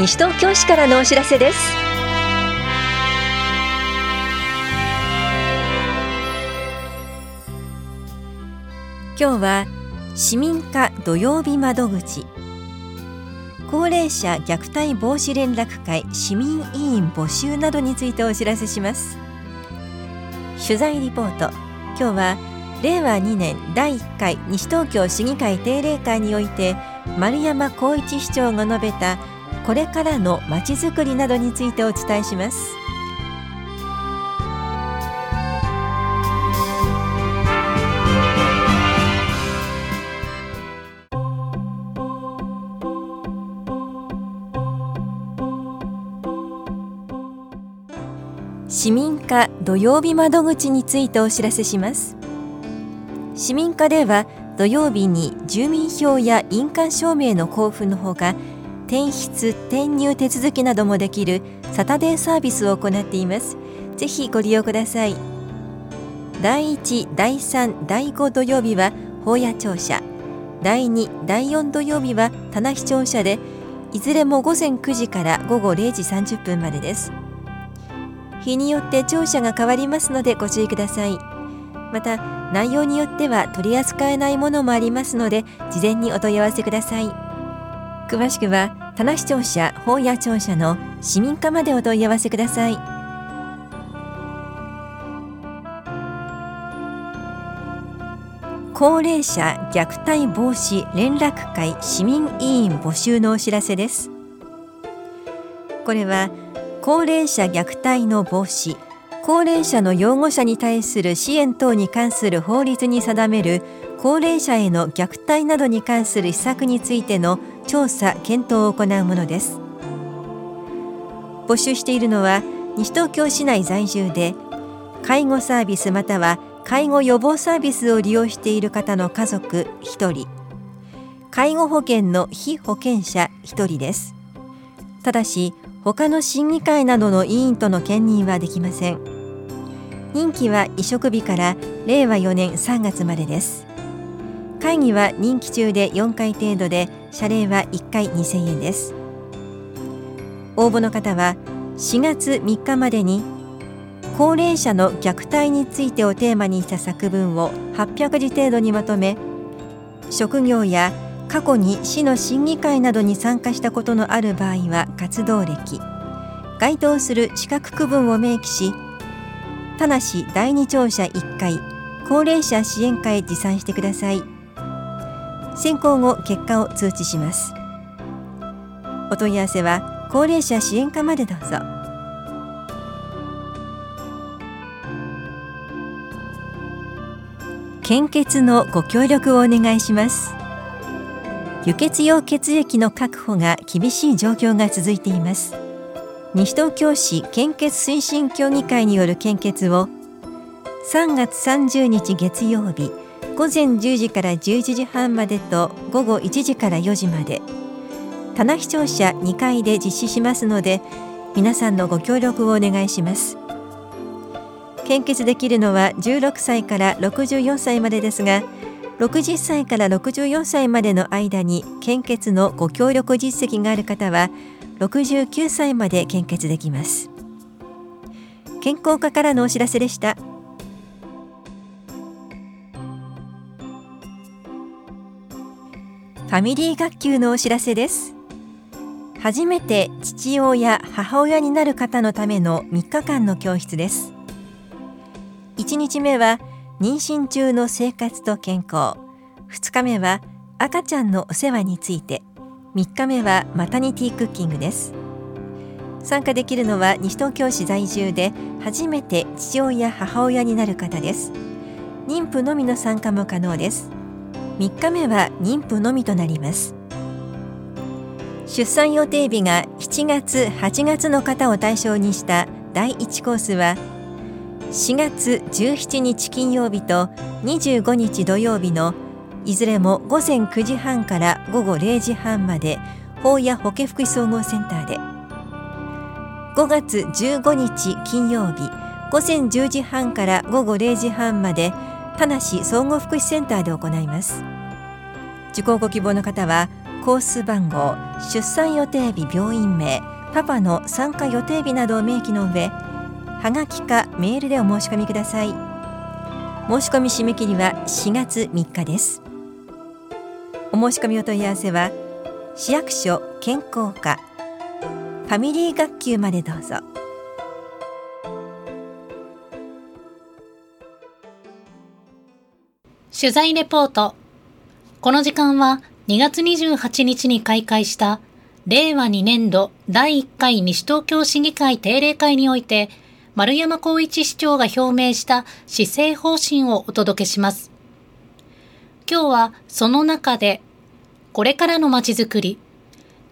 西東京市からのお知らせです。今日は市民課土曜日窓口。高齢者虐待防止連絡会市民委員募集などについてお知らせします。取材リポート。今日は令和2年第1回西東京市議会定例会において丸山光一市長が述べたこれからのまちづくりなどについてお伝えします。市民課土曜日窓口についてお知らせします。市民課では土曜日に住民票や印鑑証明の交付のほか転出転入手続きなどもできるサタデーサービスを行っています。ぜひご利用ください。第1第3第5土曜日は法屋庁舎。第2第4土曜日は棚視庁舎でいずれも午前9時から午後0時30分までです。日によって庁舎が変わりますのでご注意ください。また内容によっては取り扱えないものもありますので事前にお問い合わせください。詳しくは田無庁舎法屋庁舎の市民課までお問い合わせください。高齢者虐待防止連絡会市民委員募集のお知らせです。これは高齢者虐待の防止高齢者の養護者に対する支援等に関する法律に定める高齢者への虐待などに関する施策についての調査・検討を行うものです。募集しているのは西東京市内在住で介護サービスまたは介護予防サービスを利用している方の家族1人。介護保険の被保険者1人です。ただし他の審議会などの委員との兼任はできません。任期は移植日から令和4年3月までです。会議は任期中で4回程度で謝礼は1回2000円です。応募の方は4月3日までに高齢者の虐待についてをテーマにした作文を800字程度にまとめ職業や過去に市の審議会などに参加したことのある場合は活動歴該当する資格区分を明記し田無第二庁舎1回高齢者支援会へ持参してください。選考後結果を通知します。お問い合わせは高齢者支援課までどうぞ。献血のご協力をお願いします。輸血用血液の確保が厳しい状況が続いています。西東京市献血推進協議会による献血を3月30日月曜日午前10時から11時半までと午後1時から4時まで。棚視聴者2回で実施しますので皆さんのご協力をお願いします。献血できるのは16歳から64歳までですが60歳から64歳までの間に献血のご協力実績がある方は69歳まで献血できます。健康課からのお知らせでした。ファミリー学級のお知らせです。初めて父親母親になる方のための3日間の教室です。1日目は妊娠中の生活と健康。2日目は赤ちゃんのお世話について。3日目はマタニティクッキングです。参加できるのは西東京市在住で初めて父親母親になる方です。妊婦のみの参加も可能です。3日目は妊婦のみとなります。出産予定日が7月8月の方を対象にした第1コースは4月17日金曜日と25日土曜日のいずれも午前9時半から午後0時半まで法や保健福祉総合センターで。5月15日金曜日午前10時半から午後0時半まで田無総合福祉センターで行います。受講ご希望の方はコース番号出産予定日病院名パパの参加予定日などを明記の上はがきかメールでお申し込みください。申し込み締め切りは4月3日です。お申し込みお問い合わせは市役所健康課ファミリー学級までどうぞ。取材レポートこの時間は2月28日に開会した令和2年度第1回西東京市議会定例会において丸山光一市長が表明した施政方針をお届けします。今日はその中でこれからのまちづくり、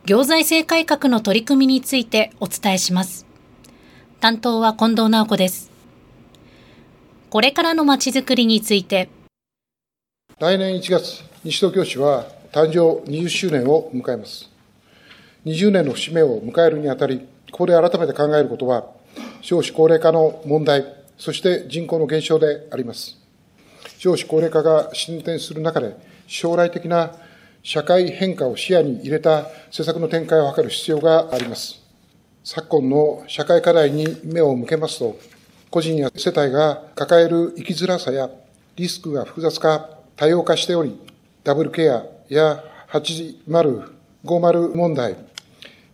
行財政改革の取り組みについてお伝えします。担当は近藤直子です。これからのまちづくりについて。来年1月、西東京市は誕生20周年を迎えます。20年の節目を迎えるにあたり、ここで改めて考えることは、少子高齢化の問題、そして人口の減少であります。少子高齢化が進展する中で、将来的な社会変化を視野に入れた施策の展開を図る必要があります。昨今の社会課題に目を向けますと、個人や世帯が抱える生きづらさやリスクが複雑化、多様化しており、ダブルケアや80、50問題、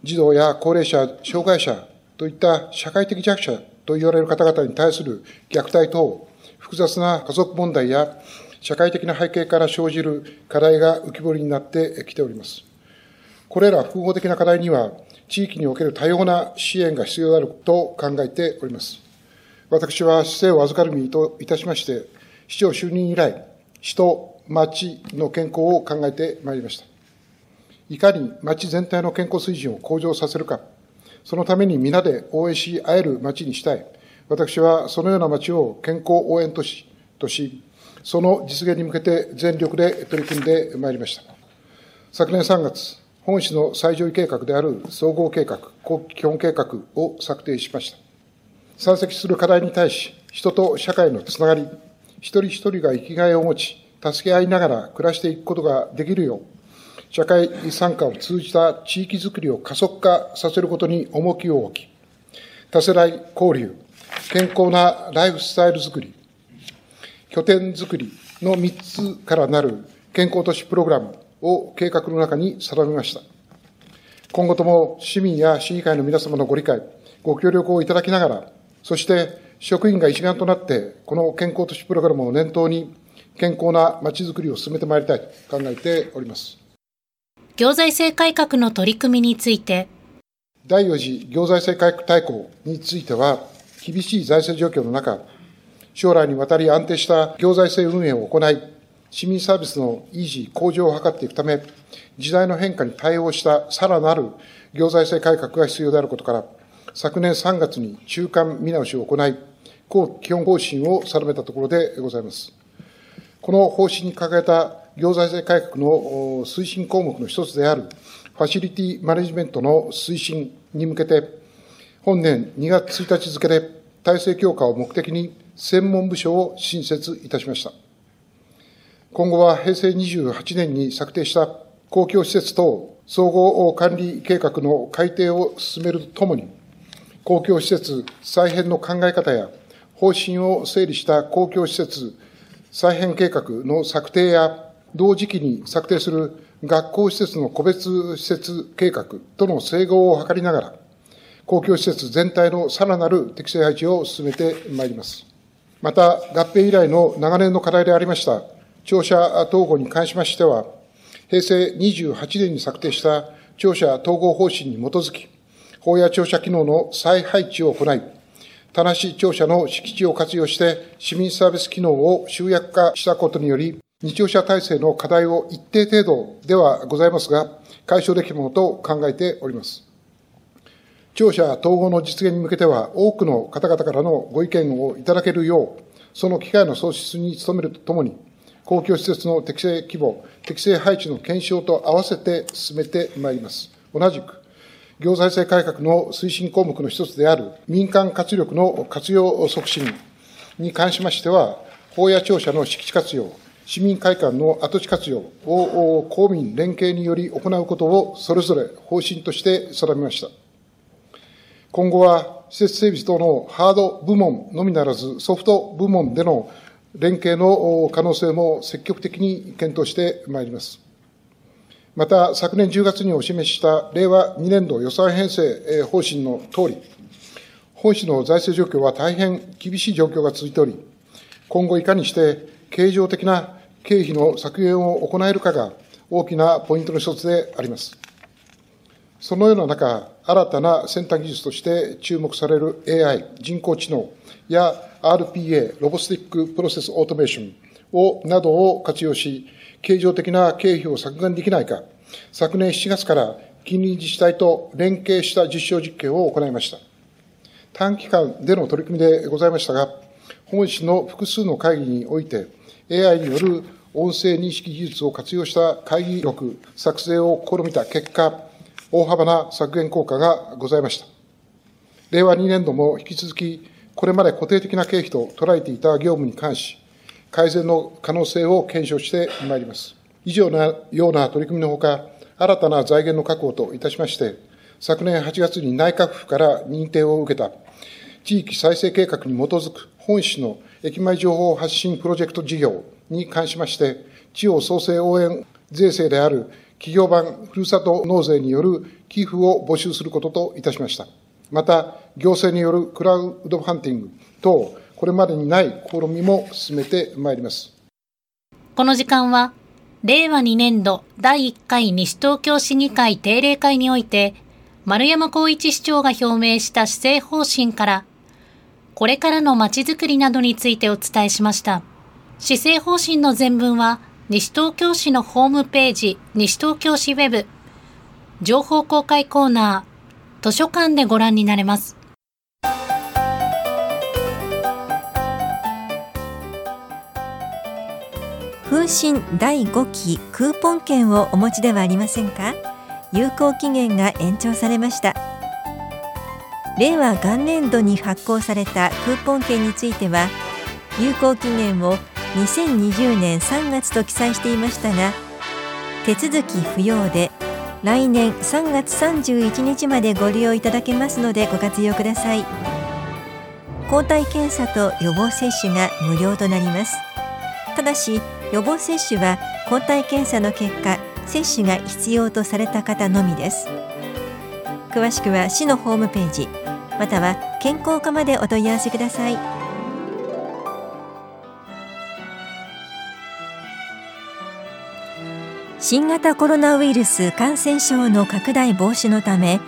児童や高齢者、障害者といった社会的弱者と言われる方々に対する虐待等、複雑な家族問題や社会的な背景から生じる課題が浮き彫りになってきております。これら複合的な課題には、地域における多様な支援が必要であると考えております。私は市政を預かる身といたしまして、市長就任以来、市と町の健康を考えてまいりました。いかに町全体の健康水準を向上させるか、そのために皆で応援し合える町にしたい。私はそのような町を健康応援都市とし、その実現に向けて全力で取り組んでまいりました。昨年3月、本市の最上位計画である総合計画、基本計画を策定しました。山積する課題に対し、人と社会のつながり、一人一人が生きがいを持ち、助け合いながら暮らしていくことができるよう、社会参加を通じた地域づくりを加速化させることに重きを置き、多世代交流、健康なライフスタイルづくり、拠点づくりの3つからなる健康都市プログラムを計画の中に定めました。今後とも市民や市議会の皆様のご理解、ご協力をいただきながら、そして職員が一丸となって、この健康都市プログラムを念頭に、健康なまちづくりを進めてまいりたいと考えております。行財政改革の取り組みについて。第4次行財政改革大綱については、厳しい財政状況の中、将来にわたり安定した行財政運営を行い、市民サービスの維持、向上を図っていくため、時代の変化に対応したさらなる行財政改革が必要であることから、昨年3月に中間見直しを行い、基本方針を定めたところでございます。この方針に掲げた行財政改革の推進項目の一つである、ファシリティマネジメントの推進に向けて、本年2月1日付で体制強化を目的に専門部署を新設いたしました。今後は平成28年に策定した公共施設等総合管理計画の改定を進めるとともに、公共施設再編の考え方や方針を整理した公共施設再編計画の策定や同時期に策定する学校施設の個別施設計画との整合を図りながら、公共施設全体のさらなる適正配置を進めてまいります。また、合併以来の長年の課題でありました、庁舎統合に関しましては、平成28年に策定した庁舎統合方針に基づき、法や庁舎機能の再配置を行い、田無庁舎の敷地を活用して市民サービス機能を集約化したことにより、日常者体制の課題を一定程度ではございますが、解消できるものと考えております。庁舎統合の実現に向けては、多くの方々からのご意見をいただけるよう、その機会の創出に努めるとともに、公共施設の適正規模、適正配置の検証と合わせて進めてまいります。同じく、行財政改革の推進項目の一つである民間活力の活用促進に関しましては、法や庁舎の敷地活用、市民会館の跡地活用を公民連携により行うことをそれぞれ方針として定めました。今後は施設整備等のハード部門のみならず、ソフト部門での連携の可能性も積極的に検討してまいります。また、昨年10月にお示しした令和2年度予算編成方針のとおり、本市の財政状況は大変厳しい状況が続いており、今後いかにして経常的な経費の削減を行えるかが大きなポイントの一つであります。そのような中、新たな先端技術として注目される AI、人工知能や RPA、 robotic process automation を、などを活用し、経常的な経費を削減できないか、昨年7月から近隣自治体と連携した実証実験を行いました。短期間での取り組みでございましたが、本市の複数の会議において、AI による音声認識技術を活用した会議録作成を試みた結果、大幅な削減効果がございました。令和2年度も引き続き、これまで固定的な経費と捉えていた業務に関し、改善の可能性を検証してまいります。以上のような取り組みのほか、新たな財源の確保といたしまして、昨年8月に内閣府から認定を受けた地域再生計画に基づく本市の駅前情報発信プロジェクト事業に関しまして、地方創生応援税制である企業版ふるさと納税による寄付を募集することといたしました。また、行政によるクラウドファンティング等、これまでにない試みも進めてまいります。この時間は、令和2年度第1回西東京市議会定例会において、丸山光一市長が表明した施政方針から、これからのまちづくりなどについてお伝えしました。施政方針の全文は、西東京市のホームページ、西東京市ウェブ、情報公開コーナー、図書館でご覧になれます。風神第5期クーポン券をお持ちではありませんか？有効期限が延長されました。令和元年度に発行されたクーポン券については有効期限を2020年3月と記載していましたが手続き不要で来年3月31日までご利用いただけますのでご活用ください。抗体検査と予防接種が無料となります。ただし予防接種は抗体検査の結果接種が必要とされた方のみです。詳しくは市のホームページまたは健康課までお問い合わせください。新型コロナウイルス感染症の拡大防止のため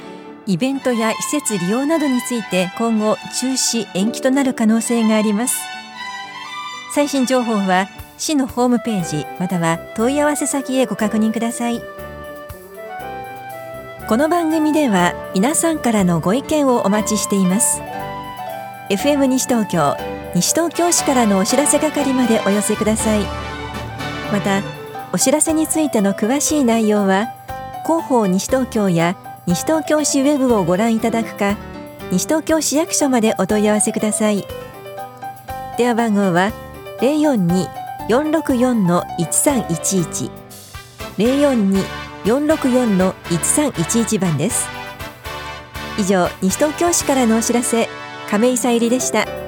イベントや施設利用などについて今後中止延期となる可能性があります。最新情報は市のホームページまたは問い合わせ先へご確認ください。この番組では皆さんからのご意見をお待ちしています。FM 西東京西東京市からのお知らせ係までお寄せください。またお知らせについての詳しい内容は広報西東京や西東京市ウェブをご覧いただくか西東京市役所までお問い合わせください。電話番号は042-464-1311 042-464-1311番です以上西東京市からのお知らせ亀井さゆりでした。